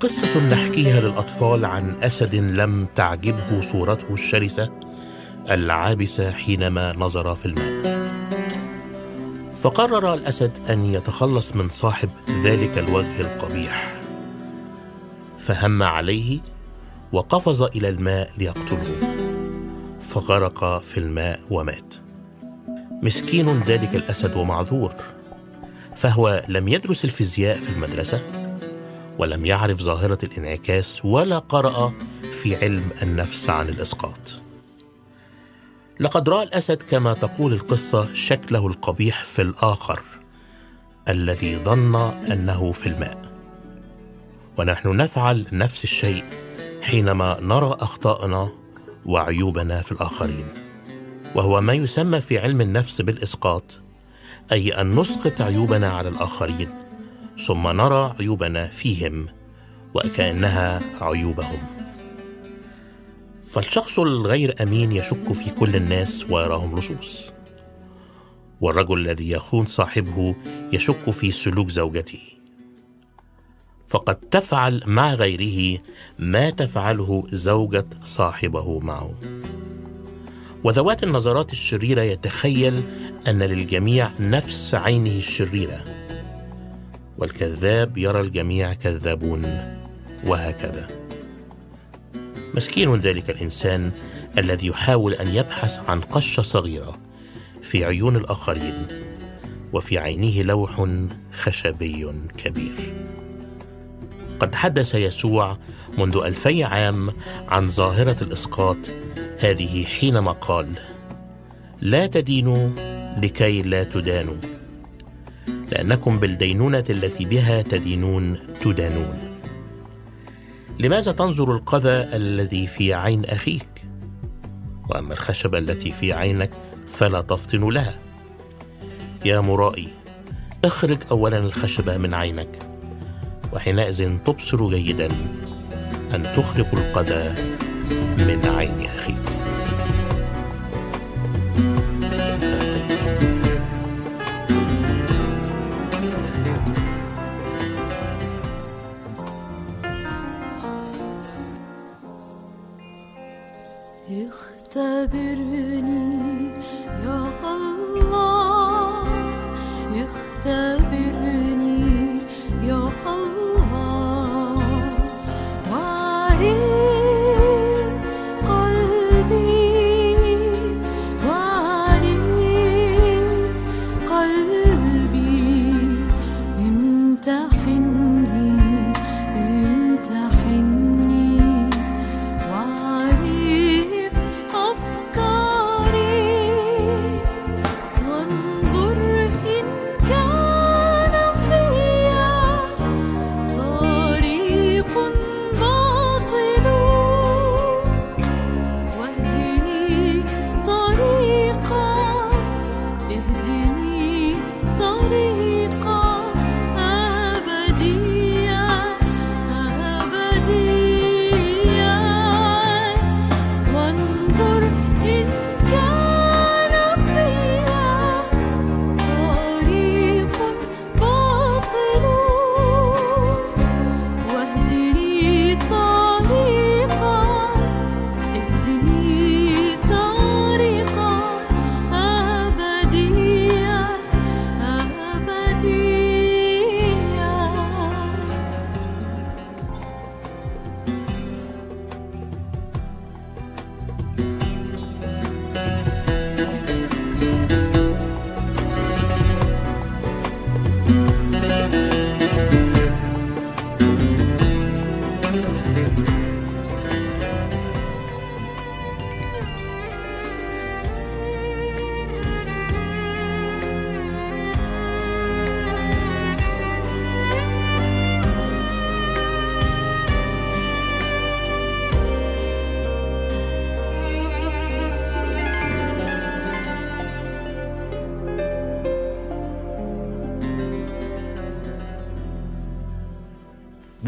قصة نحكيها للأطفال عن أسد لم تعجبه صورته الشرسة العابسة حينما نظر في الماء. فقرر الأسد أن يتخلص من صاحب ذلك الوجه القبيح. فهم عليه وقفز إلى الماء ليقتله. فغرق في الماء ومات. مسكين ذلك الأسد ومعذور. فهو لم يدرس الفيزياء في المدرسة ولم يعرف ظاهرة الانعكاس ولا قرأ في علم النفس عن الإسقاط. لقد رأى الأسد كما تقول القصة شكله القبيح في الآخر الذي ظن أنه في الماء. ونحن نفعل نفس الشيء حينما نرى أخطاءنا وعيوبنا في الآخرين. وهو ما يسمى في علم النفس بالإسقاط، أي أن نسقط عيوبنا على الآخرين ثم نرى عيوبنا فيهم وكأنها عيوبهم. فالشخص الغير أمين يشك في كل الناس ويراهم لصوص. والرجل الذي يخون صاحبه يشك في سلوك زوجته. فقد تفعل مع غيره ما تفعله زوجة صاحبه معه. وذوات النظرات الشريرة يتخيل أن للجميع نفس عينه الشريرة. والكذاب يرى الجميع كذابون وهكذا. مسكين ذلك الإنسان الذي يحاول أن يبحث عن قشه صغيرة في عيون الآخرين وفي عينه لوح خشبي كبير. قد حدث يسوع منذ ألفي عام عن ظاهرة الإسقاط هذه حينما قال لا تدينوا لكي لا تدانوا. لأنكم بالدينونة التي بها تدينون تدانون. لماذا تنظر القذى الذي في عين أخيك؟ وأما الخشبة التي في عينك فلا تفطن لها. يا مرائي، أخرج أولا الخشبة من عينك، وحينئذ تبصر جيدا أن تخرج القذى من عين أخيك.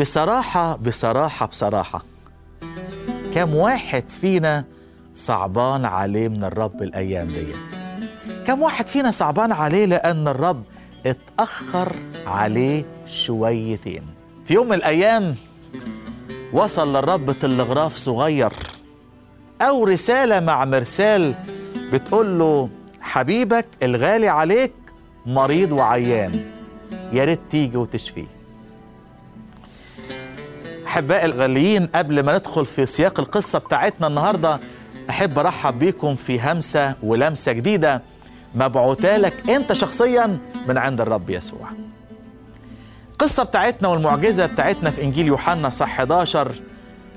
بصراحة بصراحة بصراحة. كم واحد فينا صعبان عليه من الرب الأيام دي كم واحد فينا صعبان عليه لأن الرب اتأخر عليه شويتين. في يوم من الأيام وصل للرب تلغراف صغير أو رسالة مع مرسال بتقول له حبيبك الغالي عليك مريض وعيان يا ريت تيجي وتشفيه. احبائي الغاليين قبل ما ندخل في سياق القصة بتاعتنا النهارده أحب أرحب بيكم في همسة ولمسة جديدة مبعوثة لك أنت شخصيا من عند الرب يسوع. القصة بتاعتنا والمعجزة بتاعتنا في إنجيل يوحنا صح 11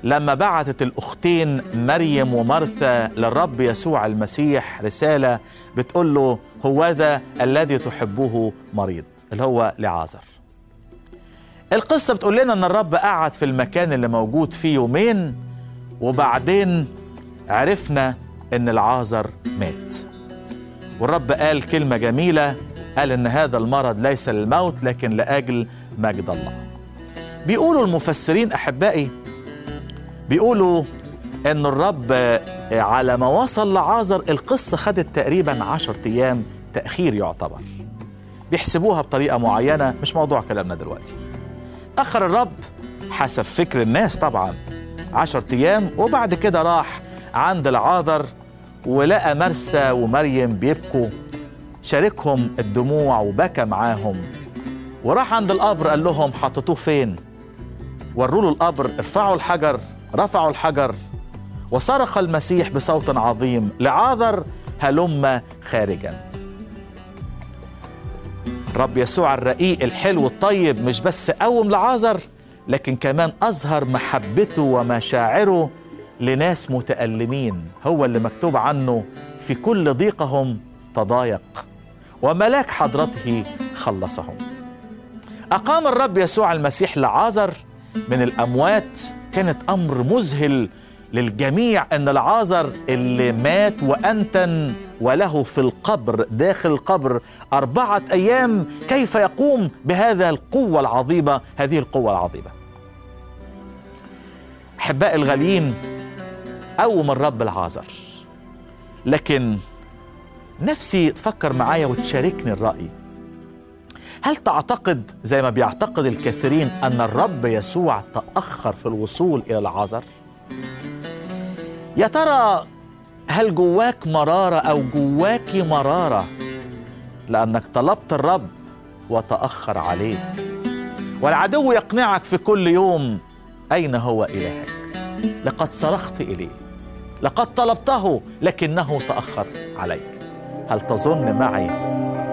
لما بعتت الأختين مريم ومرثا للرب يسوع المسيح رسالة بتقول له هو ذا الذي تحبه مريض اللي هو لعازر. القصة بتقول لنا إن الرب قعد في المكان اللي موجود فيه يومين وبعدين عرفنا إن العازر مات. والرب قال كلمة جميلة قال إن هذا المرض ليس للموت لكن لأجل مجد الله. بيقولوا المفسرين أحبائي بيقولوا إن الرب على ما وصل لعازر القصة خدت تقريبا عشر أيام تأخير يعتبر. بيحسبوها بطريقة معينة مش موضوع كلامنا دلوقتي. أخر الرب حسب فكر الناس طبعا. عشرة أيام وبعد كده راح عند العاذر ولقى مرسى ومريم بيبكوا. شاركهم الدموع وبكى معاهم. وراح عند القبر قال لهم حطيتوه فين؟ وروا له القبر ارفعوا الحجر رفعوا الحجر. وصرخ المسيح بصوت عظيم لعاذر هلم خارجا. رب يسوع الرقيق الحلو الطيب مش بس قوم لعازر لكن كمان أظهر محبته ومشاعره لناس متألمين. هو اللي مكتوب عنه في كل ضيقهم تضايق وملاك حضرته خلصهم. أقام الرب يسوع المسيح لعازر من الأموات. كانت أمر مذهل للجميع أن العازر اللي مات وأنتن وله في القبر داخل القبر أربعة أيام كيف يقوم بهذا القوة العظيمة؟ هذه القوة العظيمة. أحباء الغاليين قوم الرب العازر. لكن نفسي تفكر معايا وتشاركني الرأي. هل تعتقد زي ما بيعتقد الكثيرين أن الرب يسوع تأخر في الوصول إلى العازر؟ يا ترى هل جواك مرارة أو جواك مرارة؟ لأنك طلبت الرب وتأخر عليك والعدو يقنعك في كل يوم أين هو إلهك؟ لقد صرخت إليه. لقد طلبته لكنه تأخر عليك. هل تظن معي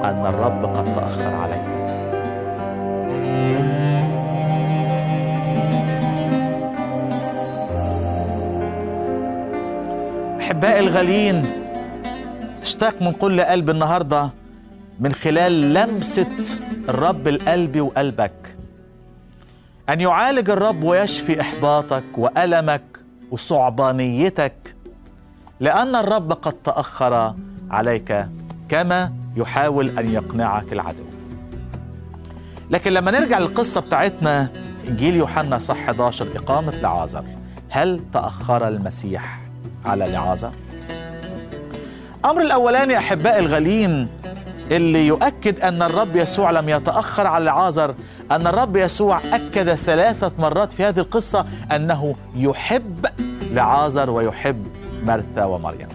أن الرب قد تأخر عليك؟ أحبائي الغاليين اشتاق من كل قلب النهارده من خلال لمسة الرب القلب وقلبك. أن يعالج الرب ويشفي إحباطك وألمك وصعبانيتك لأن الرب قد تأخر عليك كما يحاول أن يقنعك العدو. لكن لما نرجع للقصة بتاعتنا إنجيل يوحنا صح 11 إقامة لعازر هل تأخر المسيح؟ على لعازر؟ أمر الأولاني أحبائي الغاليين اللي يؤكد أن الرب يسوع لم يتأخر على لعازر أن الرب يسوع أكد ثلاثة مرات في هذه القصة أنه يحب لعازر ويحب مرثا ومريم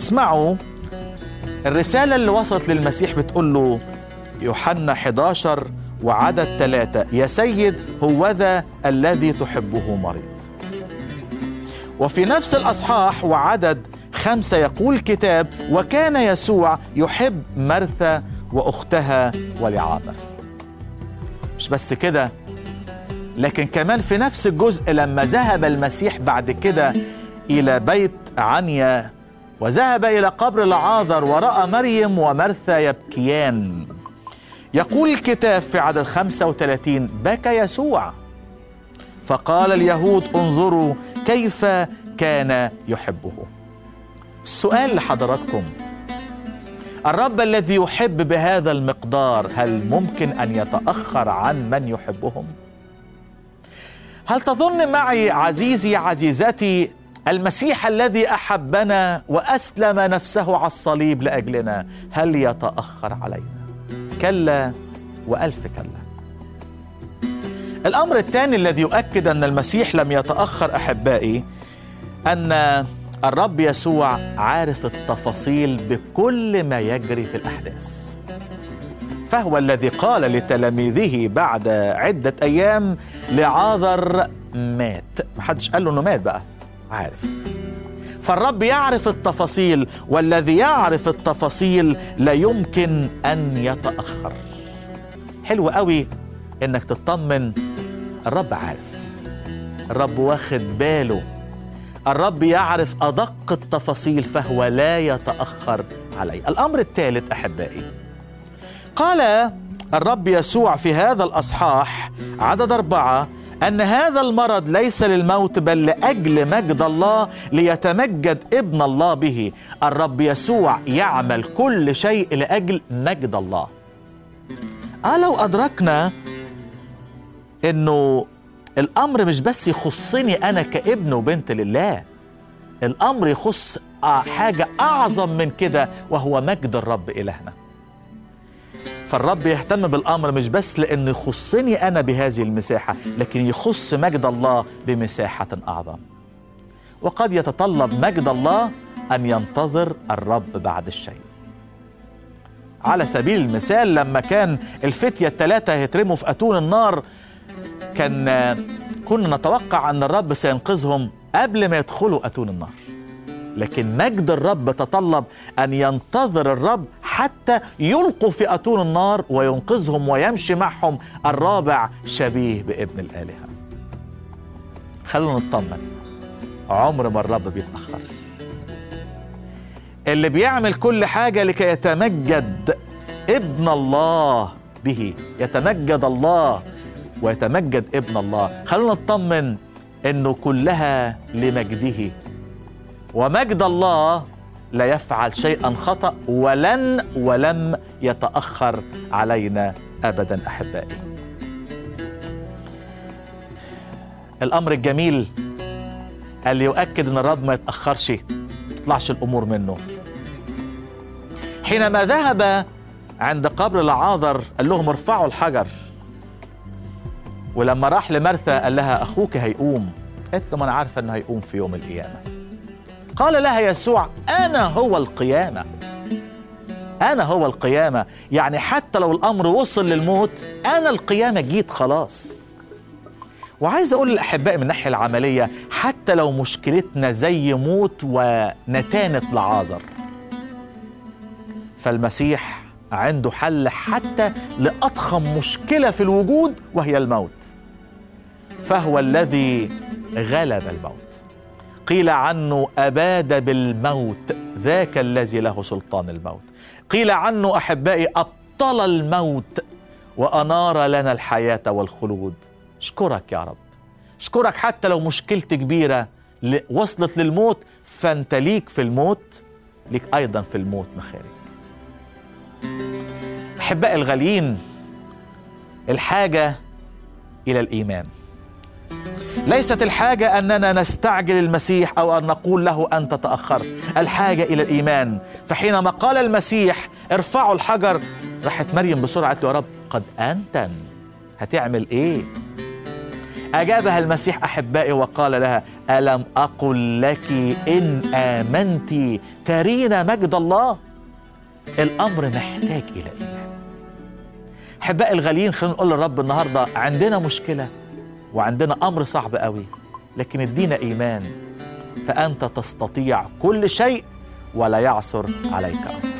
اسمعوا الرسالة اللي وصلت للمسيح بتقول له يوحنا 11 وعدد ثلاثة يا سيد هو ذا الذي تحبه مريض وفي نفس الأصحاح وعدد خمسة يقول الكتاب وكان يسوع يحب مرثا وأختها ولعاذر مش بس كده لكن كمان في نفس الجزء لما ذهب المسيح بعد كده إلى بيت عنيا وذهب إلى قبر لعاذر ورأى مريم ومرثا يبكيان. يقول الكتاب في عدد 35 بكى يسوع. فقال اليهود انظروا كيف كان يحبه. السؤال لحضراتكم. الرب الذي يحب بهذا المقدار هل ممكن أن يتأخر عن من يحبهم؟ هل تظن معي عزيزي عزيزتي المسيح الذي أحبنا وأسلم نفسه على الصليب لأجلنا هل يتأخر علينا؟ كلا وألف كلا. الأمر الثاني الذي يؤكد أن المسيح لم يتأخر أحبائي أن الرب يسوع عارف التفاصيل بكل ما يجري في الأحداث. فهو الذي قال لتلاميذه بعد عدة أيام لعاذر مات. محدش قال له إنه مات بقى عارف. فالرب يعرف التفاصيل والذي يعرف التفاصيل لا يمكن أن يتأخر. حلو قوي إنك تطمن الرب عارف. الرب واخد باله. الرب يعرف أدق التفاصيل فهو لا يتأخر عليه الأمر الثالث أحبائي. قال الرب يسوع في هذا الأصحاح عدد أربعة أن هذا المرض ليس للموت بل لأجل مجد الله ليتمجد ابن الله به. الرب يسوع يعمل كل شيء لأجل مجد الله. آه لو أدركنا إنه الأمر مش بس يخصني أنا كابن وبنت لله الأمر يخص حاجة أعظم من كده وهو مجد الرب إلهنا. فالرب يهتم بالأمر مش بس لأنه يخصني أنا بهذه المساحة لكن يخص مجد الله بمساحة أعظم. وقد يتطلب مجد الله أن ينتظر الرب بعد الشيء. على سبيل المثال لما كان الفتية الثلاثه هيترموا في أتون النار كان كنا نتوقع أن الرب سينقذهم قبل ما يدخلوا أتون النار. لكن مجد الرب تطلب أن ينتظر الرب حتى يلقوا في أتون النار وينقذهم ويمشي معهم الرابع شبيه بابن الآلهة. خلونا نطمن. عمر ما الرب بيتأخر. اللي بيعمل كل حاجة لكي يتمجد ابن الله به. يتمجد الله ويتمجد ابن الله. خلونا نطمن إنه كلها لمجده. ومجد الله لا يفعل شيئا خطأ ولن ولم يتأخر علينا ابدا أحبائي. الأمر الجميل اللي يؤكد إن الرب ما يتأخرش تطلعش الأمور منه. حينما ذهب عند قبر لعاذر قال لهم ارفعوا الحجر. ولما راح لمرثا قال لها أخوك هيقوم. قالت له ما أنا عارفة إنه هيقوم في يوم القيامة. قال لها يسوع أنا هو القيامة. أنا هو القيامة. يعني حتى لو الأمر وصل للموت أنا القيامة جيت خلاص. وعايز أقول للأحباء من الناحية العملية حتى لو مشكلتنا زي موت ونتانه لعازر فالمسيح عنده حل حتى لأضخم مشكلة في الوجود وهي الموت. فهو الذي غلب الموت. قيل عنه أباد بالموت ذاك الذي له سلطان الموت. قيل عنه أحبائي أبطل الموت وأنار لنا الحياة والخلود. اشكرك يا رب. اشكرك حتى لو مشكلتي كبيرة وصلت للموت فأنت ليك في الموت ليك أيضا في الموت مخارج أحبائي الغاليين الحاجة إلى الإيمان. ليست الحاجة أننا نستعجل المسيح أو أن نقول له أنت تأخرت. الحاجة إلى الإيمان. فحينما قال المسيح ارفعوا الحجر راحت مريم بسرعة قالت يا رب قد انتن هتعمل إيه؟ أجابها المسيح أحبائي وقال لها ألم أقل لك إن آمنت ترين مجد الله؟ الأمر محتاج إلى إيمان. أحبائي الغاليين خلينا نقول للرب النهارده عندنا مشكلة. وعندنا أمر صعب قوي لكن ادينا إيمان فأنت تستطيع كل شيء ولا يعثر عليك. أمر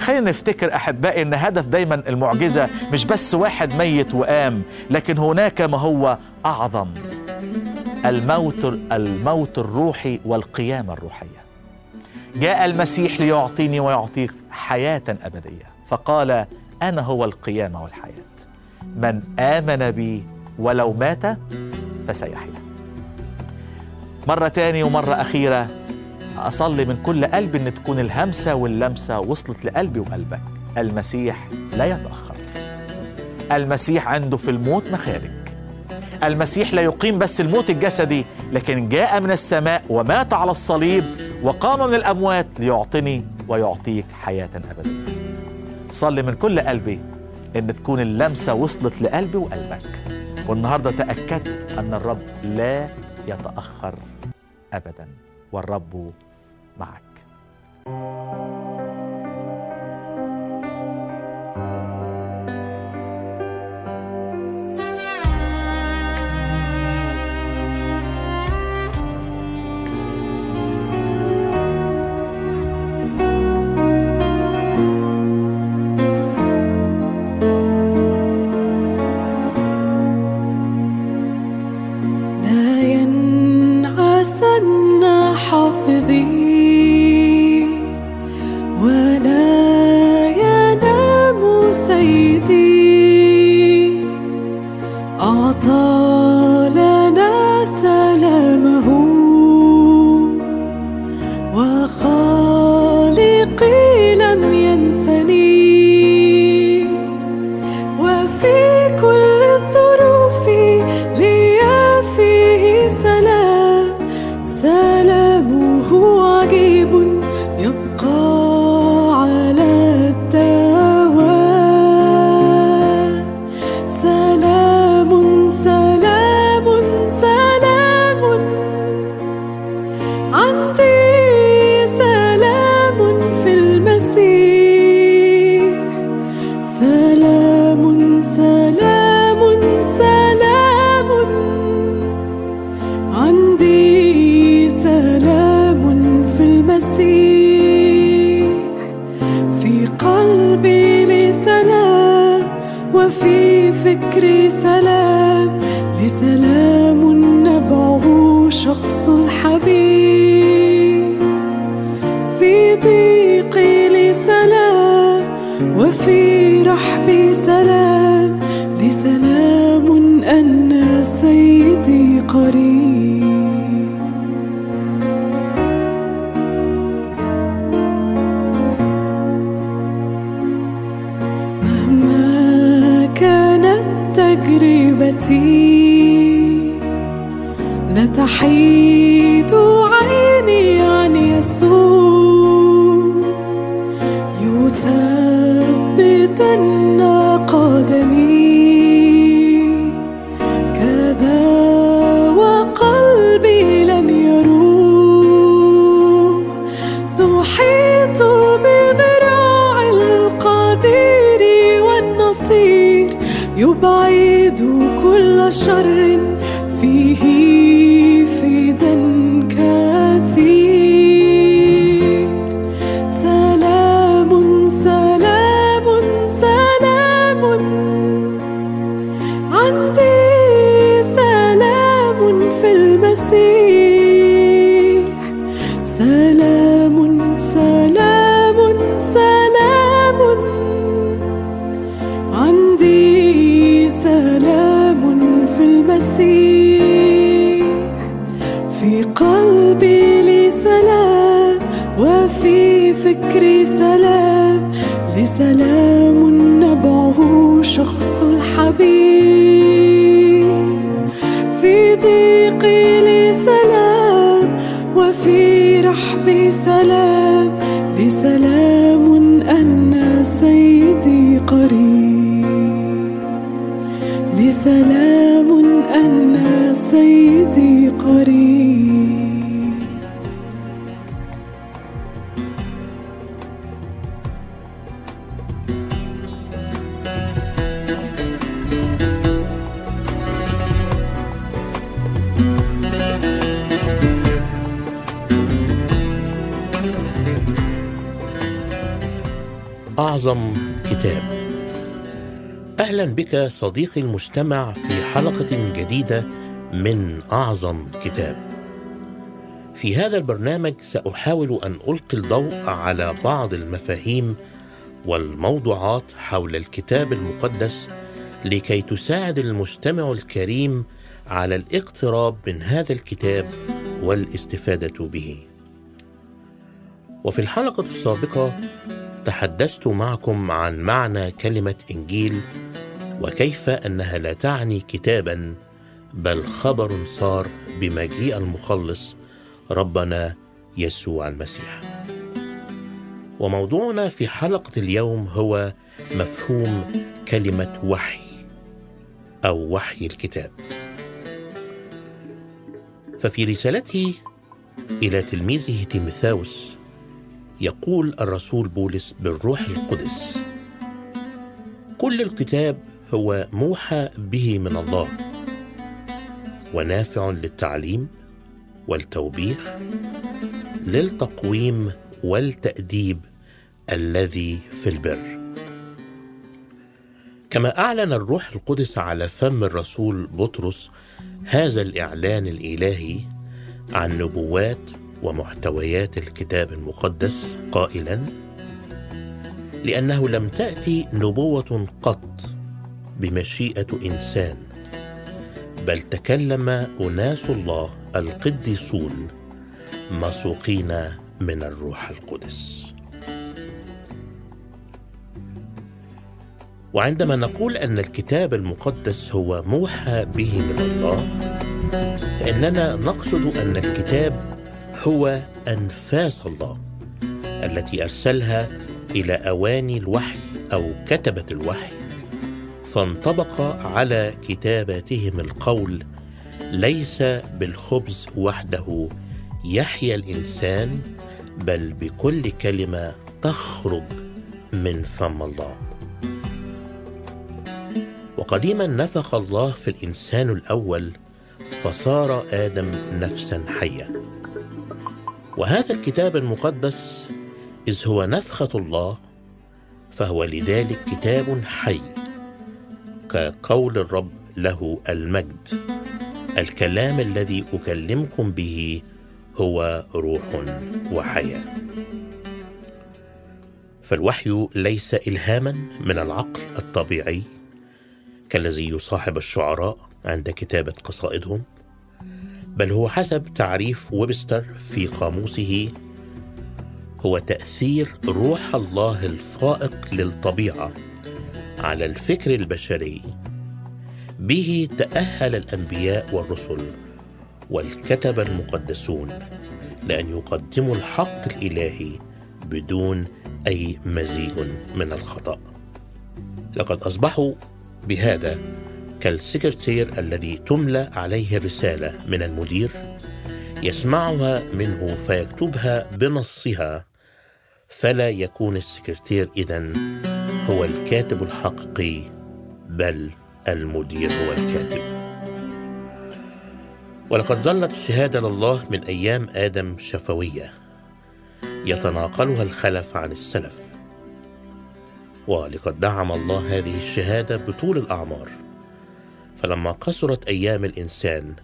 خلينا نفتكر أحبائي إن هدف دايما المعجزة مش بس واحد ميت وقام لكن هناك ما هو أعظم الموت الموت الروحي والقيامة الروحية. جاء المسيح ليعطيني ويعطيك حياة أبدية فقال أنا هو القيامة والحياة. من آمن بي ولو مات فسيحيا. مرة تاني ومرة أخيرة أصلي من كل قلبي إن تكون الهمسة واللمسة وصلت لقلبي وقلبك. المسيح لا يتأخر. المسيح عنده في الموت مخارج. المسيح لا يقيم بس الموت الجسدي لكن جاء من السماء ومات على الصليب وقام من الأموات ليعطني ويعطيك حياة أبدية صلي من كل قلبي إن تكون اللمسة وصلت لقلبي وقلبك. والنهاردة تأكدت أن الرب لا يتأخر ابدا. والرب معك. Atalet yaşarım بك صديقي المستمع في حلقة جديدة من أعظم كتاب. في هذا البرنامج سأحاول أن ألقي الضوء على بعض المفاهيم والموضوعات حول الكتاب المقدس لكي تساعد المستمع الكريم على الاقتراب من هذا الكتاب والاستفادة به. وفي الحلقة السابقة تحدثت معكم عن معنى كلمة إنجيل وكيف أنها لا تعني كتابا بل خبر صار بمجيء المخلص ربنا يسوع المسيح. وموضوعنا في حلقة اليوم هو مفهوم كلمة وحي أو وحي الكتاب. ففي رسالته إلى تلميذه تيمثاوس يقول الرسول بولس بالروح القدس كل الكتاب هو موحى به من الله. ونافع للتعليم والتوبيخ للتقويم والتأديب الذي في البر. كما أعلن الروح القدس على فم الرسول بطرس هذا الإعلان الإلهي عن نبوات ومحتويات الكتاب المقدس قائلا لأنه لم تأتي نبوة قط بمشيئة إنسان. بل تكلم أناس الله القديسون مسوقين من الروح القدس. وعندما نقول أن الكتاب المقدس هو موحى به من الله فإننا نقصد أن الكتاب هو أنفاس الله التي أرسلها إلى أواني الوحي أو كتبة الوحي. فانطبق على كتاباتهم القول ليس بالخبز وحده. يحيا الإنسان بل بكل كلمة تخرج من فم الله. وقديما نفخ الله في الإنسان الأول فصار آدم نفسا حية. وهذا الكتاب المقدس إذ هو نفخة الله فهو لذلك كتاب حي. كقول الرب له المجد. الكلام الذي أكلمكم به هو روح وحياة. فالوحي ليس الهاما من العقل الطبيعي كالذي يصاحب الشعراء عند كتابة قصائدهم بل هو حسب تعريف ويبستر في قاموسه هو تأثير روح الله الفائق للطبيعة على الفكر البشري. به تأهل الأنبياء والرسل والكتبه المقدسون لأن يقدموا الحق الإلهي بدون أي مزيج من الخطأ. لقد أصبحوا بهذا كالسكرتير الذي تملى عليه الرسالة من المدير يسمعها منه فيكتبها بنصها فلا يكون السكرتير اذا هو الكاتب الحقيقي بل المدير هو الكاتب. ولقد ظلت الشهادة لله من أيام آدم شفوية يتناقلها الخلف عن السلف. ولقد دعم الله هذه الشهادة بطول الأعمار. فلما قصرت أيام الإنسان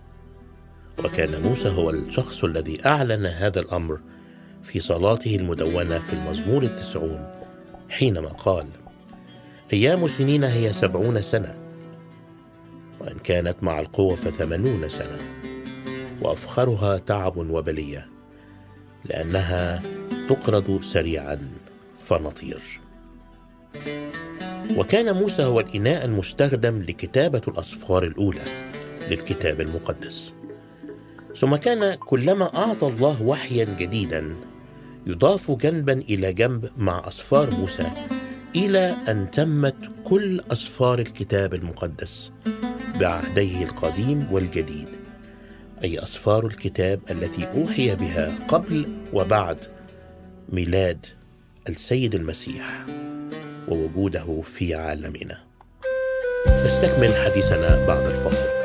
وكان موسى هو الشخص الذي أعلن هذا الأمر في صلاته المدونة في المزمور التسعون حينما قال أيام سنين هي سبعون سنة وإن كانت مع القوة فثمانون سنة وأفخرها تعب وبلية لأنها تقرض سريعا فنطير. وكان موسى هو الإناء المستخدم لكتابة الأصفار الأولى للكتاب المقدس. ثم كان كلما أعطى الله وحيا جديدا يضاف جنبا إلى جنب مع أصفار موسى إلى أن تمت كل أصفار الكتاب المقدس بعهديه القديم والجديد أي أصفار الكتاب التي أوحي بها قبل وبعد ميلاد السيد المسيح ووجوده في عالمنا. نستكمل حديثنا بعد الفاصل.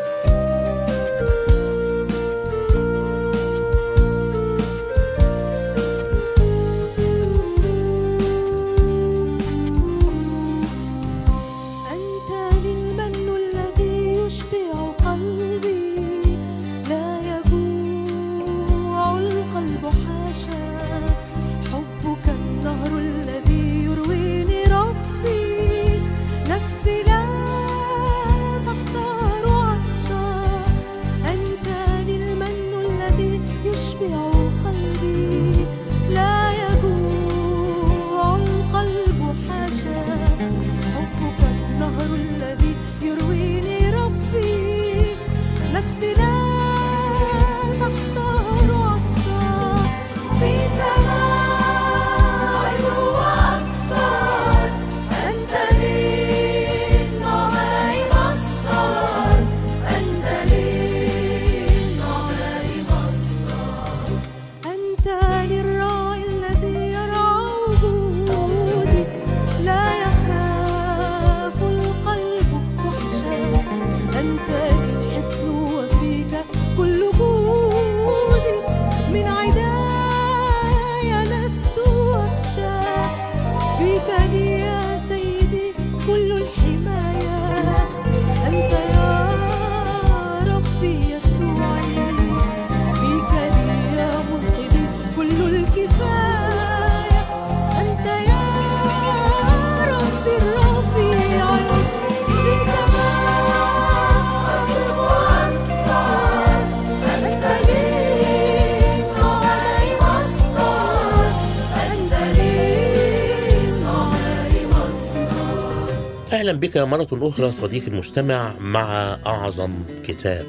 بك مرة أخرى صديقي المستمع مع أعظم كتاب.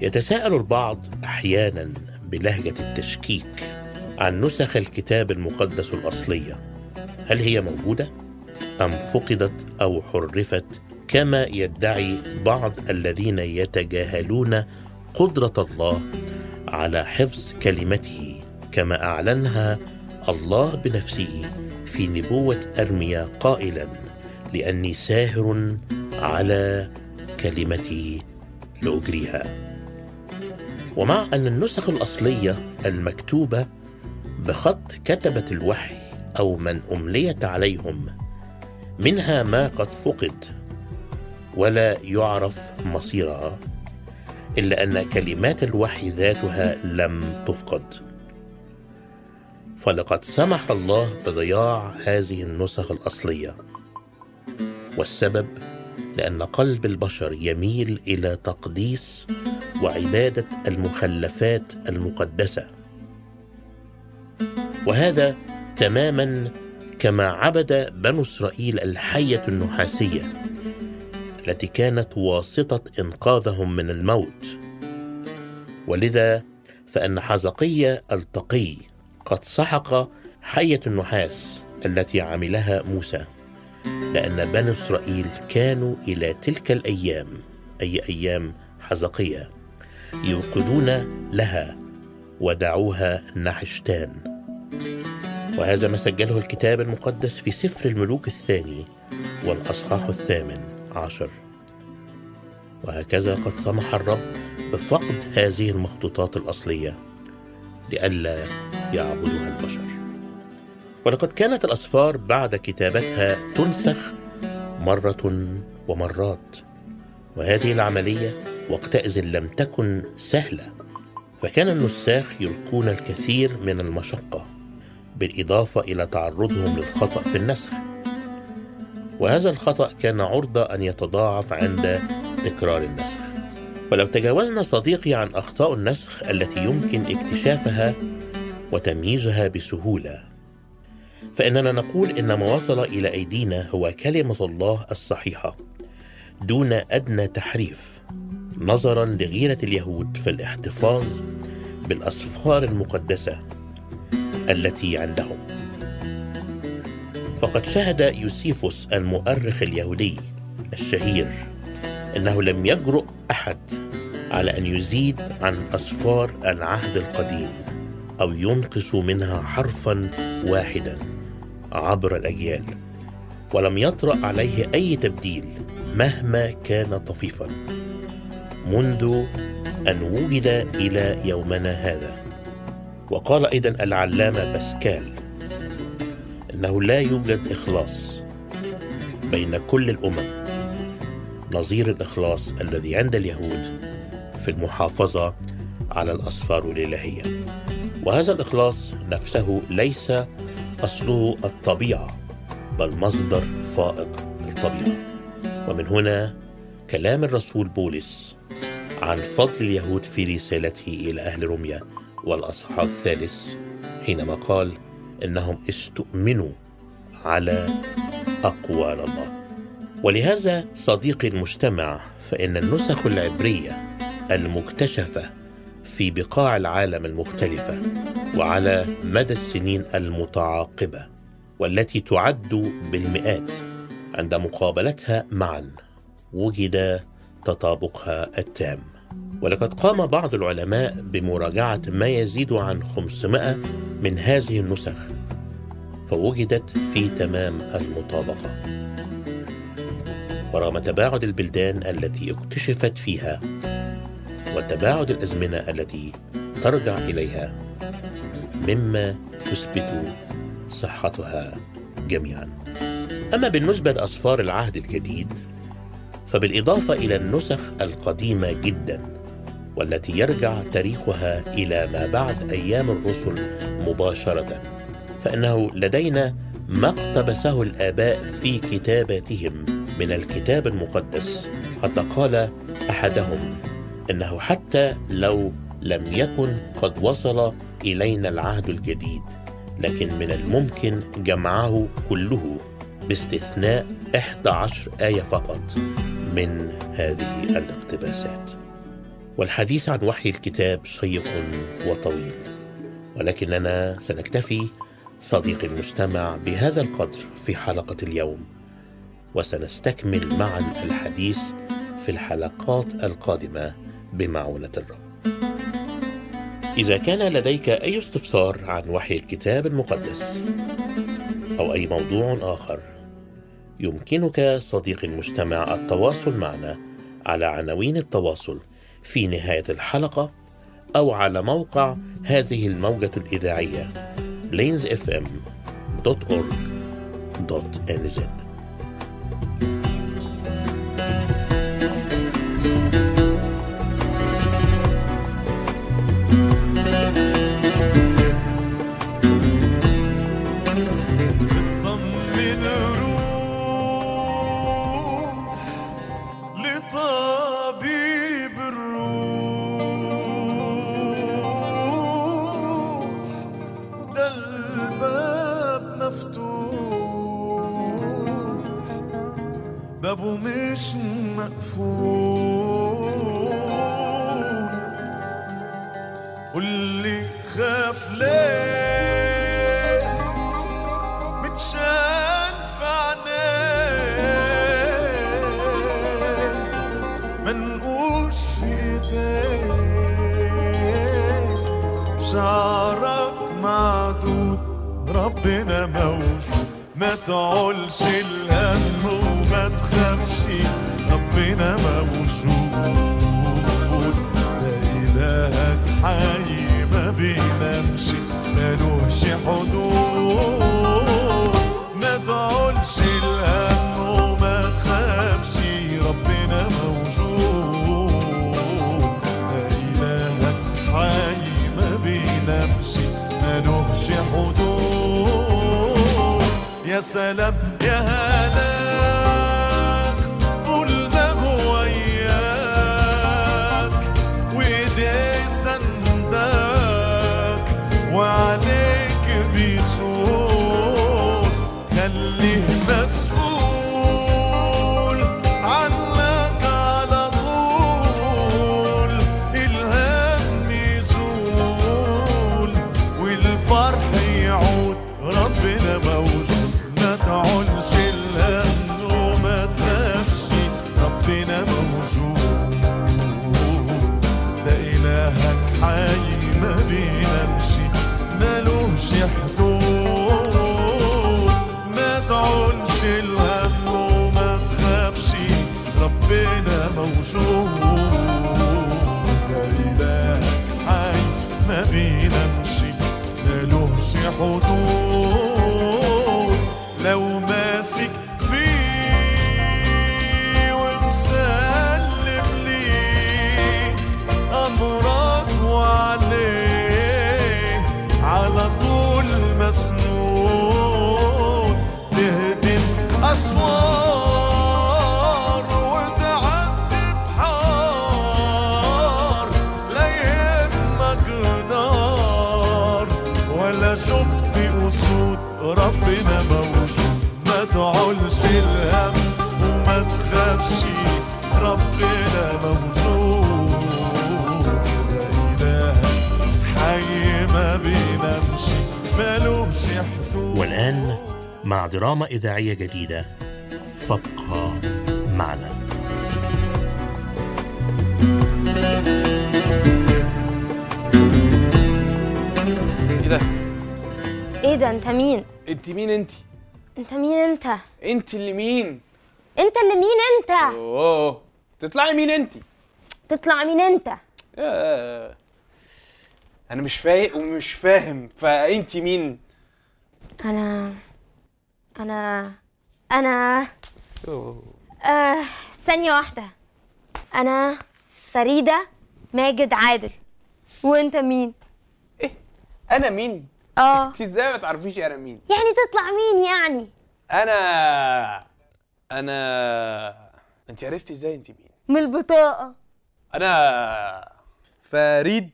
يتساءل البعض أحيانا بلهجة التشكيك عن نسخ الكتاب المقدس الأصلية. هل هي موجودة؟ أم فقدت أو حرفت؟ كما يدعي بعض الذين يتجاهلون قدرة الله على حفظ كلمته كما أعلنها الله بنفسه في نبوة أرميا قائلا لأني ساهر على كلمتي لأجريها. ومع أن النسخ الأصلية المكتوبة بخط كتبة الوحي أو من أمليت عليهم منها ما قد فقد ولا يعرف مصيرها إلا أن كلمات الوحي ذاتها لم تفقد. فلقد سمح الله بضياع هذه النسخ الأصلية. والسبب؟ لأن قلب البشر يميل إلى تقديس وعبادة المخلفات المقدسة. وهذا تماما كما عبد بنو إسرائيل الحية النحاسية التي كانت واسطة إنقاذهم من الموت. ولذا فإن حزقية التقي قد سحق حية النحاس التي عملها موسى. لأن بنو إسرائيل كانوا إلى تلك الأيام أي أيام حزقية يوقدون لها ودعوها نحشتان. وهذا ما سجله الكتاب المقدس في سفر الملوك الثاني والأصحاح الثامن عشر. وهكذا قد سمح الرب بفقد هذه المخطوطات الأصلية لئلا يعبدها البشر. ولقد كانت الأسفار بعد كتابتها تنسخ مرة ومرات وهذه العملية وقتئذ لم تكن سهلة فكان النساخ يلقون الكثير من المشقة بالإضافة إلى تعرضهم للخطأ في النسخ. وهذا الخطأ كان عرضة أن يتضاعف عند تكرار النسخ. ولو تجاوزنا صديقي عن أخطاء النسخ التي يمكن اكتشافها وتمييزها بسهولة فإننا نقول إن ما وصل إلى أيدينا هو كلمة الله الصحيحة دون أدنى تحريف نظرا لغيرة اليهود في الاحتفاظ بالأسفار المقدسة التي عندهم. فقد شهد يوسيفوس المؤرخ اليهودي الشهير إنه لم يجرؤ أحد على أن يزيد عن أسفار العهد القديم أو ينقص منها حرفا واحدا. عبر الأجيال ولم يطرأ عليه أي تبديل مهما كان طفيفا منذ أن وجد إلى يومنا هذا. وقال أيضا العلامة باسكال إنه لا يوجد إخلاص بين كل الأمم. نظير الإخلاص الذي عند اليهود في المحافظة على الأسفار الإلهية. وهذا الإخلاص نفسه ليس اصله الطبيعة بل مصدر فائق للطبيعه ومن هنا كلام الرسول بولس عن فضل اليهود في رسالته إلى أهل روميا والاصحاح الثالث حينما قال إنهم استؤمنوا على أقوال الله. ولهذا صديقي المستمع فإن النسخ العبرية المكتشفة في بقاع العالم المختلفة وعلى مدى السنين المتعاقبة والتي تعد بالمئات عند مقابلتها معا وجد تطابقها التام. ولقد قام بعض العلماء بمراجعة ما يزيد عن 500 من هذه النسخ فوجدت في تمام المطابقة. ورغم تباعد البلدان التي اكتشفت فيها وتباعد الأزمنة التي ترجع إليها مما يثبت صحتها جميعا. أما بالنسبة لأسفار العهد الجديد فبالإضافة إلى النسخ القديمة جدا والتي يرجع تاريخها إلى ما بعد أيام الرسل مباشرة فإنه لدينا ما اقتبسه الآباء في كتاباتهم من الكتاب المقدس حتى قال أحدهم إنه حتى لو لم يكن قد وصل إلينا العهد الجديد لكن من الممكن جمعه كله باستثناء 11 آية فقط من هذه الاقتباسات. والحديث عن وحي الكتاب شيق وطويل ولكننا سنكتفي صديقي المستمع بهذا القدر في حلقة اليوم وسنستكمل معا الحديث في الحلقات القادمة بمعونة الرب. إذا كان لديك أي استفسار عن وحي الكتاب المقدس أو أي موضوع آخر يمكنك صديقي المستمع التواصل معنا على عناوين التواصل في نهاية الحلقة أو على موقع هذه الموجة الإذاعية lanesfm.org.nz بابه مش مقفول مع دراما إذاعية جديدة. فابقى معنا. إيه ده؟ إيه ده؟ أنت مين؟ أنت مين أنت؟ أنت مين أنت؟ أنت اللي مين؟ أنت اللي مين أنت؟ أوه. تطلعي مين أنت؟ تطلع مين أنت؟ آه. أنا مش فايق ومش فاهم. فأنت مين؟ أنا أنا أنا أوه. آه ثانية واحدة. أنا فريدة ماجد عادل. وأنت مين؟ إيه أنا مين؟ آه. أنت إزاي ما تعرفيش أنا مين؟ يعني تطلع مين يعني؟ أنا أنا أنت عرفتي إزاي أنت مين؟ من البطاقة. أنا فريد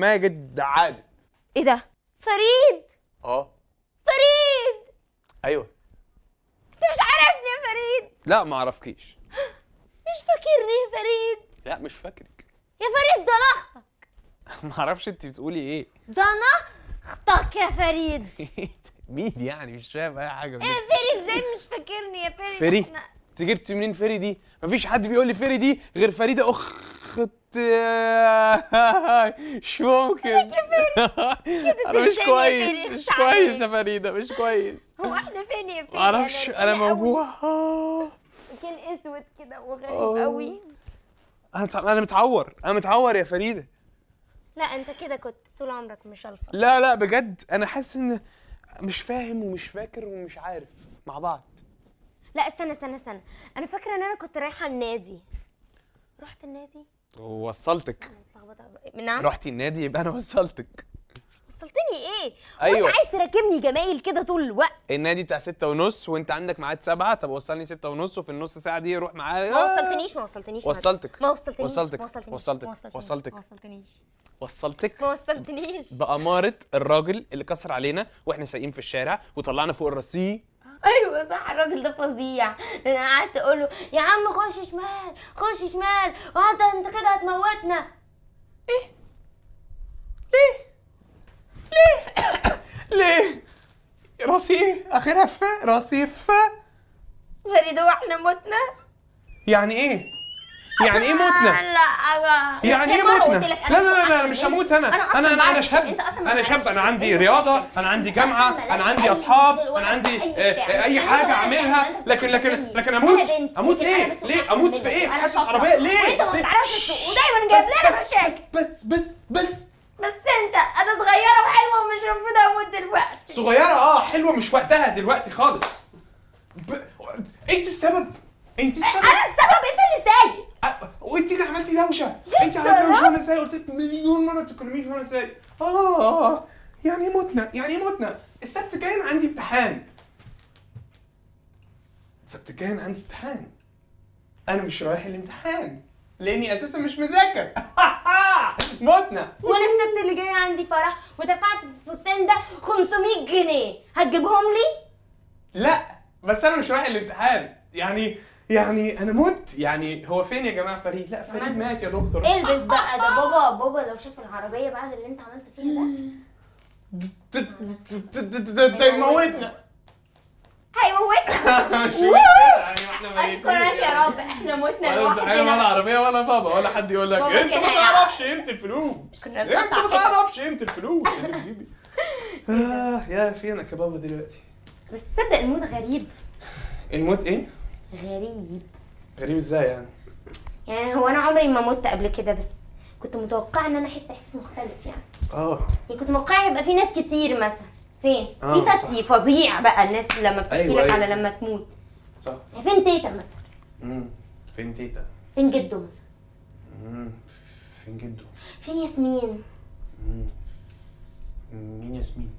ماجد عادل. إيه ده؟ فريد! آه. أيوه. مش عارفني يا فريد. لا ما أعرفكيش. مش فاكرني يا فريد. لا مش فاكرك. يا فريد ده أختك ما أعرفش أنت بتقولي إيه. ده أختك يا فريد. مين يعني؟ مش فاهم أي حاجة يا. فريد إزاي مش فاكرني يا فريد؟ فري إحنا- أنت جبت منين فري دي مفيش حد بيقول لي فري دي غير فريدة اخت مش ممكن أنا مش كويس مش. كويس يا فريدة مش كويس. هو إحنا فين يا فريد معرفش أنا. موجوع. آه. كان أسود كده وغريب. قوي أنا متع- أنا متعور أنا متعور يا فريدة. لا أنت كده كنت طول عمرك مشلفط لا لا بجد. أنا حاسس إن مش فاهم ومش فاكر ومش عارف مع بعض. لا استنى استنى استنى. أنا فاكرة إن أنا كنت رايحة النادي. رحت النادي؟ وصلتك نعم. رحتي النادي يبقى أنا وصلتك. وصلتني إيه؟ أيوة. وانت عايز تراكبني جمايل كده طول الوقت. النادي بتاع ستة ونص وأنت عندك ميعاد سبعة طب وصلني ستة ونص وفي النص ساعة دي روح معايا. ما وصلتنيش ما وصلتنيش وصلتك. ما وصلتنيش وصلتك. ما وصلتنيش وصلتك. ما وصلتنيش وصلتك. ما وصلتنيش. وصلتك؟ ما وصلتنيش. بأمارة الراجل اللي كسر علينا وإحنا سايقين في الشارع وطلعنا فوق الرصيف. أيوه صح الراجل ده فظيع. أنا قعدت أقول له يا عم خش شمال خش شمال وانت انت كده هتموتنا. ليه؟ رصيف أخرها ف رصيف فريد هو إحنا متنا. يعني إيه؟ يعني إيه موتنا؟ لا يعني إيه؟ لك لا لا لا, أصلاً مش إيه؟ هموت أنا. أنا أنا أنا. شاب. أنا شاب. أنا عندي رياضة. أنا عندي جامعة. أنا عندي أصحاب. أنا عندي أي آه،. آه، أي حاجة أعملها. لكن لكن. لكن أموت. أموت ليه؟ ليه؟ أموت. في إيه؟ في أنا حادث شاطرة. عربية؟ ليه؟ وأنت ما؟ بتعرفش ودايما جايب لنا مشاكل. بس بس بس بس. أنت أنا صغيرة وحلوة ومش المفروض أموت دلوقتي. صغيرة آه حلوة مش وقتها دلوقتي خالص. ب... انت السبب؟ انت السبب أنا السبب انت اللي سايق. وانت اللي عملتي دوشة. انت عملتي دوشة. وأنا سايق. قلت لك مليون مرة ما تتكلميش وأنا سايق. آه يعني متنا يعني متنا السبت كان عندي امتحان. السبت كان عندي امتحان. أنا مش رايح الامتحان لأني أساسا مش مذاكر. متنا وأنا السبت اللي جاي عندي فرح ودفعت في الفستان ده 500 جنيه. هتجيبهم لي؟ لا بس أنا مش رايح الامتحان. يعني يعني أنا مت. يعني هو فين يا جماعة فريد؟ لا فريد مات يا دكتور. البس بقى. ده بابا بابا لو شاف العربية بعد اللي انت عملته فيها ده. تموتنا هيموتنا. مش يعني إحنا يا رب. إحنا متنا امتحان ولا لوحدنا عربية ولا بابا ولا حد يقول لك انت ما. تعرفش قيمة الفلوس. انت ما. تعرفش قيمة الفلوس يا حبيبي آه يا فينك يا بابا دلوقتي. بس تصدق الموت غريب. الموت إيه؟ غريب. غريب إزاي يعني؟ يعني هو أنا عمري ما مت قبل كده بس كنت متوقعة إن أنا أحس إحساس مختلف يعني. آه. يعني كنت متوقعة يبقى في ناس كتير مثلا. فين؟ آه، في فتي فظيع بقى الناس لما بتحكي أيوة، لك أيوة. على لما تموت. صح. يعني فين تيتا مثلا؟ امم فين تيتا؟ فين جدو مثلا؟ امم فين جدو فين ياسمين؟ مم. مين ياسمين؟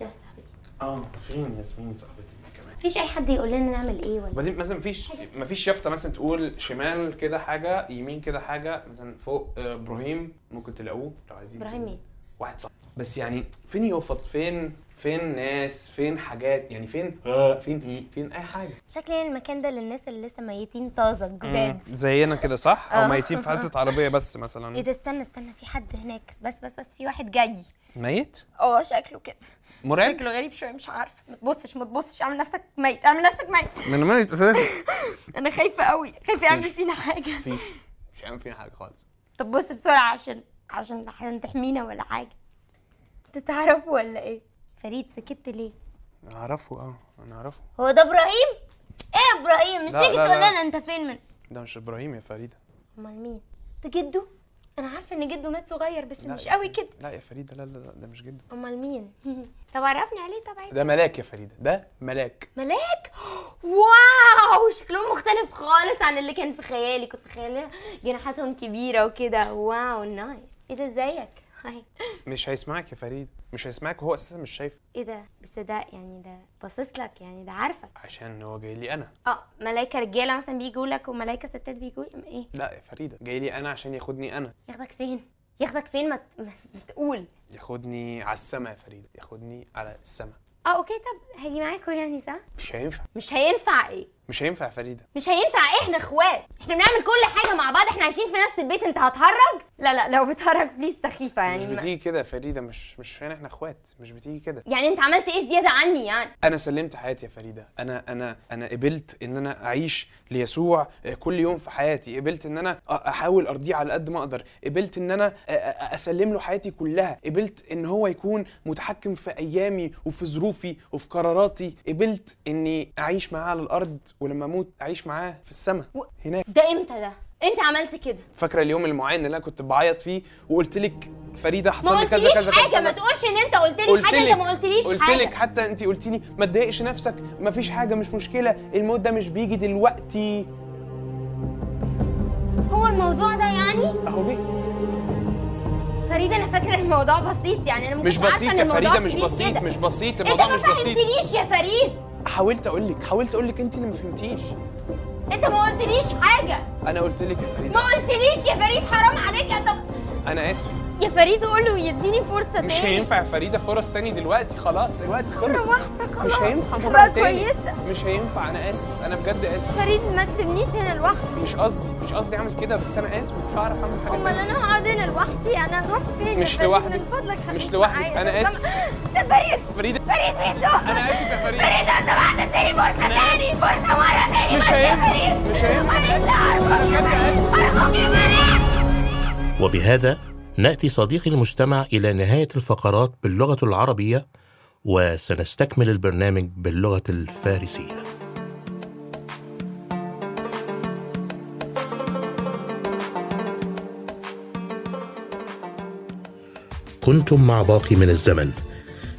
ده صاحبتي. آه فين ياسمين صاحبتي؟ انت كمان. مفيش أي حد يقول لنا نعمل إيه ولا بعدين مثلا مفيش مفيش يافطه مثلا تقول شمال كده حاجة يمين كده حاجة مثلا فوق آه، إبراهيم ممكن تلاقوه لو عايزين إبراهيم مين؟ واحد صح بس يعني فين يوفط فين فين ناس؟ فين حاجات؟ يعني فين آه. فين إيه؟ فين أي حاجة. شكلي المكان ده للناس اللي لسه ميتين طازة جداد. زينا كده صح؟ آه. ميتين في حادثة عربية بس إيه مثلا ده؟ استنى استنى في حد هناك. بس بس بس في واحد جاي. ميت؟ آه شكله كده. مرعب؟ شكله غريب شوية مش عارفه ما تبصش ما تبصش. اعمل نفسك ميت اعمل نفسك ميت. من ميت أساسا. أنا خايفة قوي خايفة يعمل. فينا حاجة. مفيش مش هيعمل فينا حاجة خالص. طب بص بسرعة عشان عشان عشان تحمينا ولا حاجة. انت تعرفه ولا إيه؟ فريد سكت ليه؟ أنا أعرفه آه. أنا أعرفه. هو ده إبراهيم؟ إيه إبراهيم؟ مش تيجي تقول. لنا أنت فين من ده مش إبراهيم يا فريدة. أمال مين؟ ده جده؟ أنا عارفة إن جده مات صغير بس مش قوي. كده. لا يا فريدة لا لا ده مش جده أمال مين؟ طب عرفني عليه طبعا ده ملاك يا فريدة ده ملاك. ملاك؟ wow! شكلهم مختلف خالص عن اللي كان في خيالي. كنت متخيلة جناحاتهم كبيرة وكده. wow nice إيه ده إزيك؟ hi. مش هيسمعك يا فريد. مش هيسمعك وهو أساسا مش شايف. إيه ده؟ بس ده يعني ده باصص لك يعني ده عارفك. عشان هو جاي لي أنا. آه ملايكة رجالة مثلا بيجوا لك وملايكة ستات بيجوا إيه؟ لا يا فريدة جاي لي أنا عشان ياخدني أنا. ياخدك فين؟ ياخدك فين؟ ما, ت- ما تقول. ياخدني على السما يا فريدة. ياخدني على السما. آه okay طب هاجي معاكم يعني صح؟ مش هينفع. مش هينفع إيه؟ مش هينفع يا فريدة. مش هينفع. إحنا اخوات. إحنا بنعمل كل حاجة مع بعض. إحنا عايشين في نفس البيت. انت هتهرج؟ لا لا لو بتهرج please سخيفة مش يعني. ما- بتيجي كده يا فريدة. مش مش عشان إحنا اخوات. مش بتيجي كده. يعني انت عملت إيه زيادة عني يعني؟ أنا سلمت حياتي يا فريدة. أنا أنا أنا قبلت إن أنا أعيش ليسوع آه، كل يوم في حياتي. قبلت إن أنا أحاول أرضيه على قد ما أقدر. قبلت إن أنا أسلم له حياتي كلها. قبلت إن هو يكون متحكم في أيامي وفي ظروفي وفي قراراتي. قبلت إني أعيش معاه على الأرض ولما أموت اعيش معاه في السماء و- هناك. ده إمتى ده؟ انت عملت كده؟ فاكرة اليوم المعين اللي أنا كنت بعيط فيه وقلت لك فريدة ما حصل لي كذا كذا كذا حاجة ما كذا؟ تقولش إن أنت قلت لي قلت حاجة انت ما قلتليش قلت حاجة. لك حتى أنت قلت لي ما تضايقش نفسك ما فيش حاجة مش مشكلة الموت ده مش بيجي دلوقتي. هو الموضوع ده يعني؟ أهو جه. فريدة أنا فاكرة الموضوع بسيط يعني أنا ما مش بسيط يا فريدة مش بسيط. مش بسيط أنت الموضوع ما مش بسيط. فهمتنيش يا فريد. حاولت أقول لك حاولت أقول لك أنت اللي ما فهمتيش. أنت ما قلتليش حاجة. أنا قلت لك يا ما فريده قلتليش يا فريد حرام عليك يا طب. أنا آسف يا فريد قول له يديني فرصة مش تاني هينفع يا فريدة فرص تاني دلوقتي خلاص الوقت خلص مش خلاص. هينفع مرة تاني كويسة. مش هينفع أنا آسف أنا بجد آسف فريد ما تسيبنيش هنا لوحدي مش قصدي مش قصدي أعمل كده بس أنا آسف مش هعرف أعمل حاجة أمال. أنا هقعد هنا لوحدي أنا هروح فين مش فريد؟ لوحدك. من فضلك مش خليك لوحدك. معايا. أنا لو آسف. سمحت. يا فريد فريده فريد بيدوس أنا آسف يا فريده فريد لو سمحت اديني فرصة تاني فرصة مرة تاني مش هينفع فريد. مش هينفع أنا مش عارفة أنا بجد آسف ارجوك يا فريد وبهذا نأتي صديقي المستمع إلى نهاية الفقرات باللغة العربية وسنستكمل البرنامج باللغة الفارسية. كنتم مع باقي من الزمن.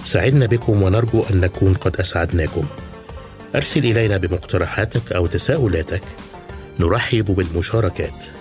سعدنا بكم ونرجو أن نكون قد أسعدناكم. أرسل إلينا بمقترحاتك أو تساؤلاتك. نرحب بالمشاركات.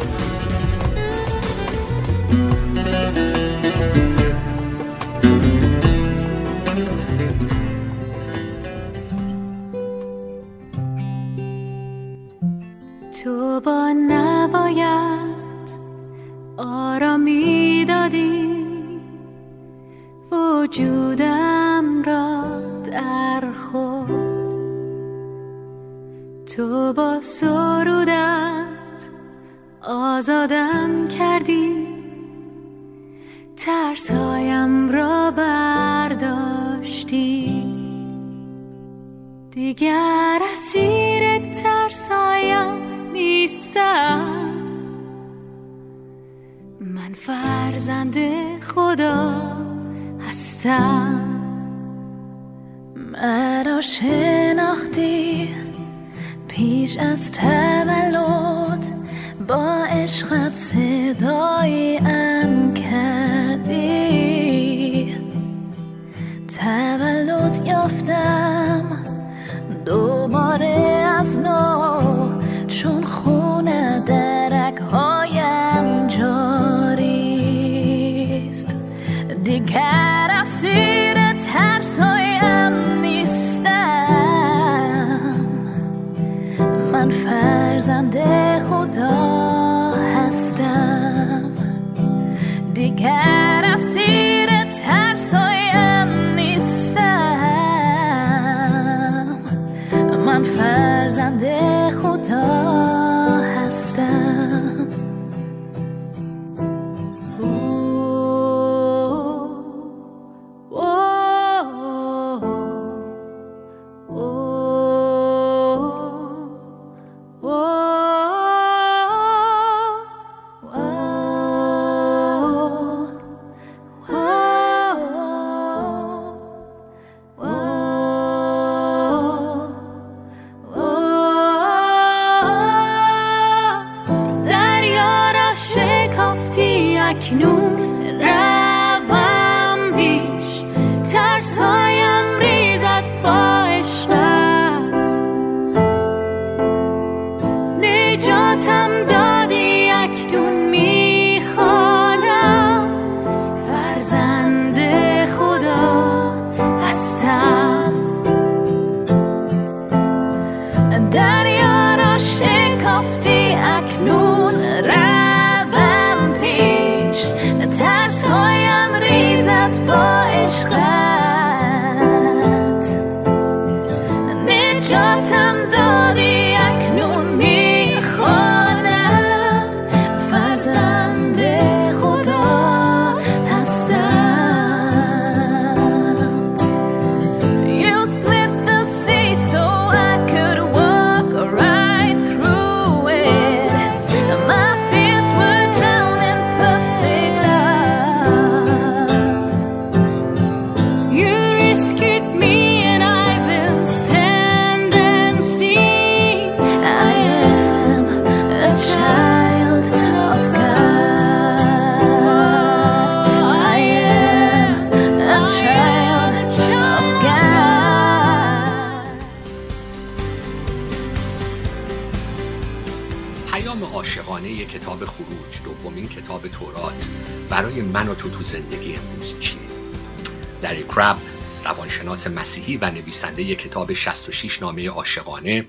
روانشناس مسیحی و نویسنده کتاب 66 نامه عاشقانه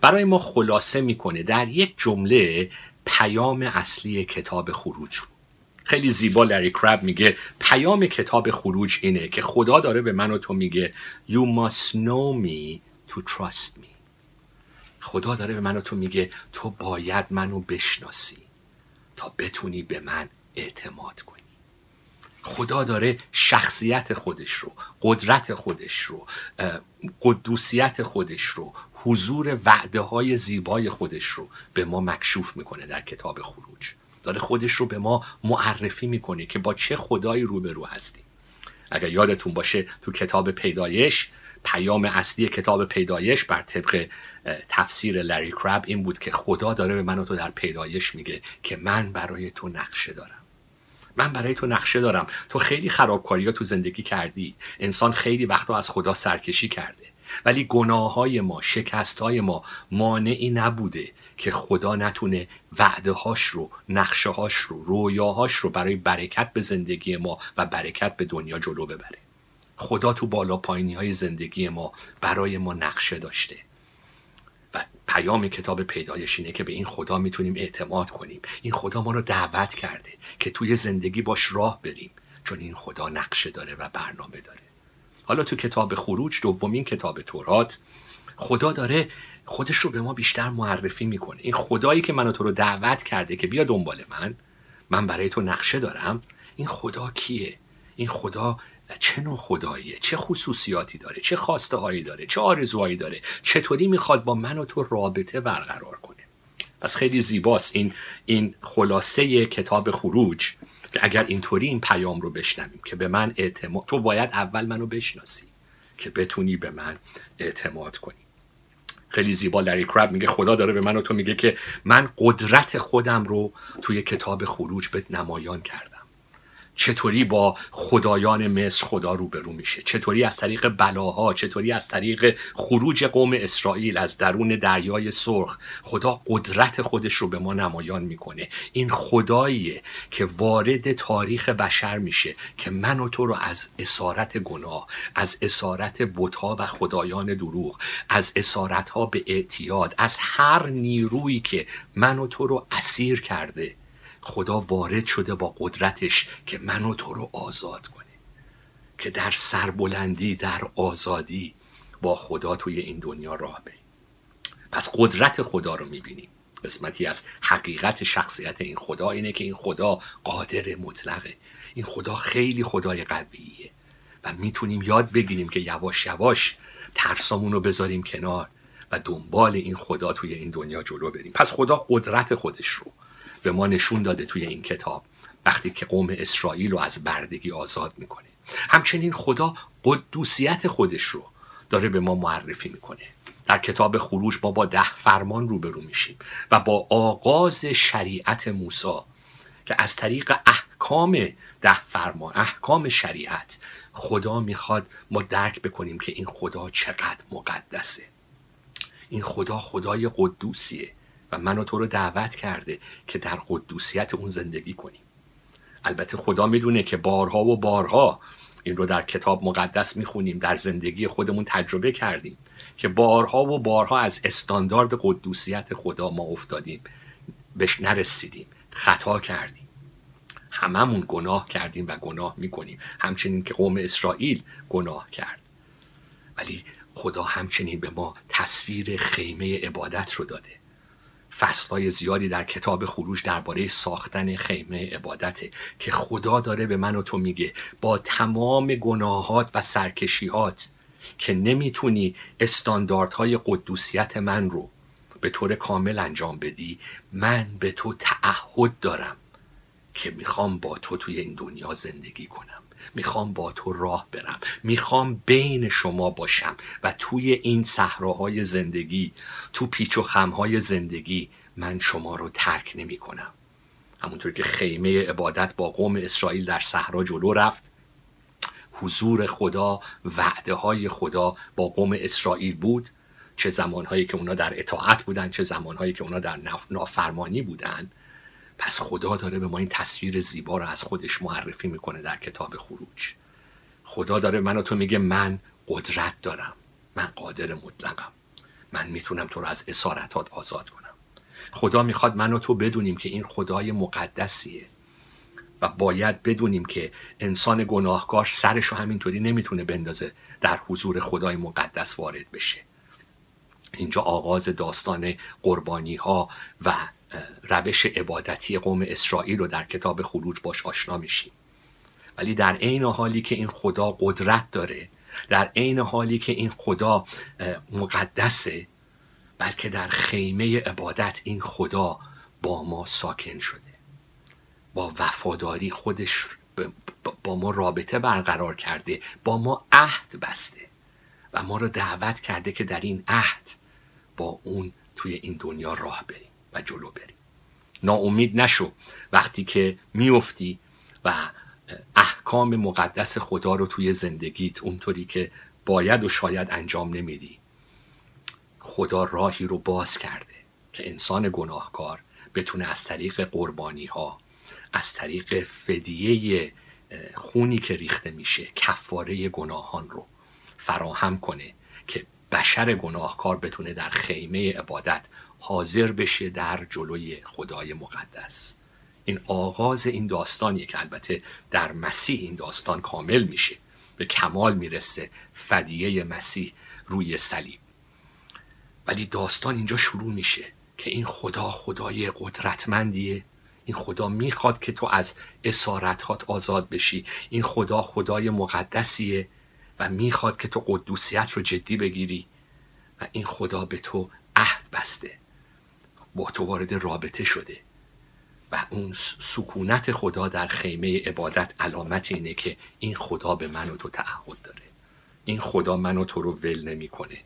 برای ما خلاصه می‌کنه در یک جمله پیام اصلی کتاب خروج. رو خیلی زیبا لری کرب میگه پیام کتاب خروج اینه که خدا داره به من و تو میگه You must know me to trust me. خدا داره به من و تو میگه تو باید منو بشناسی تا بتونی به من اعتماد کنی. خدا داره شخصیت خودش رو قدرت خودش رو قدوسیت خودش رو حضور وعده های زیبای خودش رو به ما مکشوف می‌کنه در کتاب خروج. داره خودش رو به ما معرفی می‌کنه که با چه خدایی روبرو هستیم. اگر یادتون باشه تو کتاب پیدایش پیام اصلی کتاب پیدایش بر طبق تفسیر لری کرب این بود که خدا داره به من و تو در پیدایش میگه که من برای تو نقشه دارم. من برای تو نقشه دارم. تو خیلی خرابکاری ها تو زندگی کردی. انسان خیلی وقتا از خدا سرکشی کرده. ولی گناه های ما شکست های ما مانعی نبوده که خدا نتونه وعده هاش رو نقشه هاش رو رویاهاش رو برای برکت به زندگی ما و برکت به دنیا جلو ببره. خدا تو بالا پایینی های زندگی ما برای ما نقشه داشته. و پیام کتاب پیدایش اینه که به این خدا می‌تونیم اعتماد کنیم. این خدا ما رو دعوت کرده که توی زندگی باش راه بریم چون این خدا نقشه داره و برنامه داره. حالا تو کتاب خروج دومین کتاب تورات خدا داره خودش رو به ما بیشتر معرفی می‌کنه. این خدایی که منو تو رو دعوت کرده که بیا دنبال من من برای تو نقشه دارم این خدا کیه؟ این خدا چه نوع خداییه؟ چه خصوصیاتی داره؟ چه خواسته هایی داره؟ چه آرزوهایی داره؟ چطوری می‌خواد با من و تو رابطه برقرار کنه؟ پس خیلی زیباست این این خلاصه کتاب خروج. که اگر اینطوری این پیام رو بشنویم که به من اعتماد تو باید اول منو بشناسی که بتونی به من اعتماد کنی. خیلی زیبا لری کرب میگه خدا داره به من و تو میگه که من قدرت خودم رو توی کتاب خروج به نمایان کردم. چطوری با خدایان مصر خدا روبرو میشه؟ چطوری از طریق بلاها چطوری از طریق خروج قوم اسرائیل از درون دریای سرخ خدا قدرت خودش رو به ما نمایان می‌کنه. این خداییه که وارد تاریخ بشر میشه که من و تو رو از اسارت گناه از اسارت بتها و خدایان دروغ از اسارت ها به اعتیاد از هر نیرویی که من و تو رو اسیر کرده خدا وارد شده با قدرتش که من و تو رو آزاد کنه. که در سربلندی در آزادی با خدا توی این دنیا راه بریم. پس قدرت خدا رو می‌بینیم. قسمتی از حقیقت شخصیت این خدا اینه که این خدا قادر مطلقه. این خدا خیلی خدای قویه. و می‌تونیم یاد بگیریم که یواش یواش ترسامون رو بذاریم کنار و دنبال این خدا توی این دنیا جلو بریم. پس خدا قدرت خودش رو به ما نشون داده توی این کتاب وقتی که قوم اسرائیل رو از بردگی آزاد می‌کنه. همچنین خدا قدوسیت خودش رو داره به ما معرفی می‌کنه. در کتاب خروج ما با ده فرمان روبرو میشیم و با آغاز شریعت موسی که از طریق احکام ده فرمان احکام شریعت خدا می‌خواد ما درک بکنیم که این خدا چقدر مقدسه. این خدا خدای قدوسیه. و من و تو رو دعوت کرده که در قدوسیت اون زندگی کنیم. البته خدا می‌دونه که بارها و بارها این رو در کتاب مقدس می‌خونیم در زندگی خودمون تجربه کردیم که بارها و بارها از استاندارد قدوسیت خدا ما افتادیم بهش نرسیدیم خطا کردیم. هممون گناه کردیم و گناه می‌کنیم. همچنین که قوم اسرائیل گناه کرد. ولی خدا همچنین به ما تصویر خیمه عبادت رو داده. فصلهای زیادی در کتاب خروج درباره ساختن خیمه عبادته که خدا داره به من و تو میگه. با تمام گناهات و سرکشیات که نمی‌تونی استانداردهای قدوسیت من رو به طور کامل انجام بدی من به تو تعهد دارم که می‌خوام با تو توی این دنیا زندگی کنم. می‌خوام با تو راه برم. می‌خوام بین شما باشم و توی این صحراهای زندگی تو پیچ و خمهای زندگی من شما رو ترک نمی کنم همونطور که خیمه عبادت با قوم اسرائیل در صحرا جلو رفت حضور خدا وعده های خدا با قوم اسرائیل بود چه زمانهایی که اونا در اطاعت بودن چه زمانهایی که اونا در ناف- نافرمانی بودن. پس خدا داره به ما این تصویر زیبا رو از خودش معرفی می‌کنه در کتاب خروج. خدا داره من و تو میگه من قدرت دارم. من قادر مطلقم. من می‌تونم تو رو از اسارتات آزاد کنم. خدا می‌خواد من و تو بدونیم که این خدای مقدسیه. و باید بدونیم که انسان گناهکار سرش رو همینطوری نمی‌تونه بندازه در حضور خدای مقدس وارد بشه. اینجا آغاز داستان قربانی ها و روش عبادتی قوم اسرائیل رو در کتاب خروج باش آشنا میشیم. ولی در عین حالی که این خدا قدرت داره در عین حالی که این خدا مقدسه بلکه در خیمه عبادت این خدا با ما ساکن شده. با وفاداری خودش با ما رابطه برقرار کرده با ما عهد بسته و ما رو دعوت کرده که در این عهد با اون توی این دنیا راه بریم. و جلو بریم ناامید نشو وقتی که میفتی و احکام مقدس خدا رو توی زندگیت اونطوری که باید و شاید انجام نمیدی. خدا راهی رو باز کرده که انسان گناهکار بتونه از طریق قربانی ها از طریق فدیه خونی که ریخته میشه کفاره گناهان رو فراهم کنه که بشر گناهکار بتونه در خیمه عبادت حاضر بشه در جلوی خدای مقدس. این آغاز این داستانیه که البته در مسیح این داستان کامل میشه. به کمال می‌رسه فدیه مسیح روی صلیب. ولی داستان اینجا شروع میشه که این خدا خدای قدرتمندیه. این خدا می‌خواد که تو از اسارتات آزاد بشی. این خدا خدای مقدسیه. و می‌خواد که تو قدوسیت رو جدی بگیری و این خدا به تو عهد بسته. با تو وارد رابطه شده و اون سکونت خدا در خیمه عبادت علامت اینه که این خدا به من و تو تعهد داره. این خدا من و تو رو ول نمی‌کنه.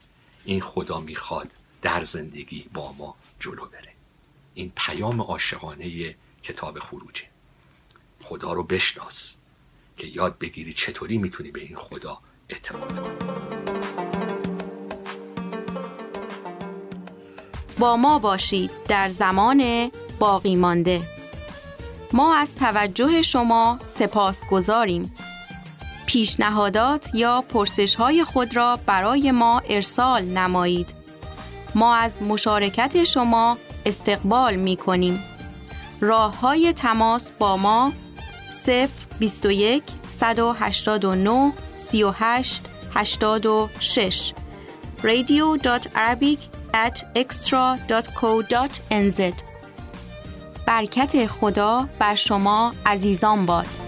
این خدا می‌خواد در زندگی با ما جلو بره. این پیام عاشقانه کتاب خروجه. خدا رو بشناس که یاد بگیری چطوری می‌تونی به این خدا اعتماد. با ما باشید در زمان باقی مانده. ما از توجه شما سپاس گذاریم پیشنهادات یا پرسش های خود را برای ما ارسال نمایید. ما از مشارکت شما استقبال می کنیم راه های تماس با ما 0 21 989 radio.arabic@extra.co.nz برکت خدا بر شما عزیزان باد.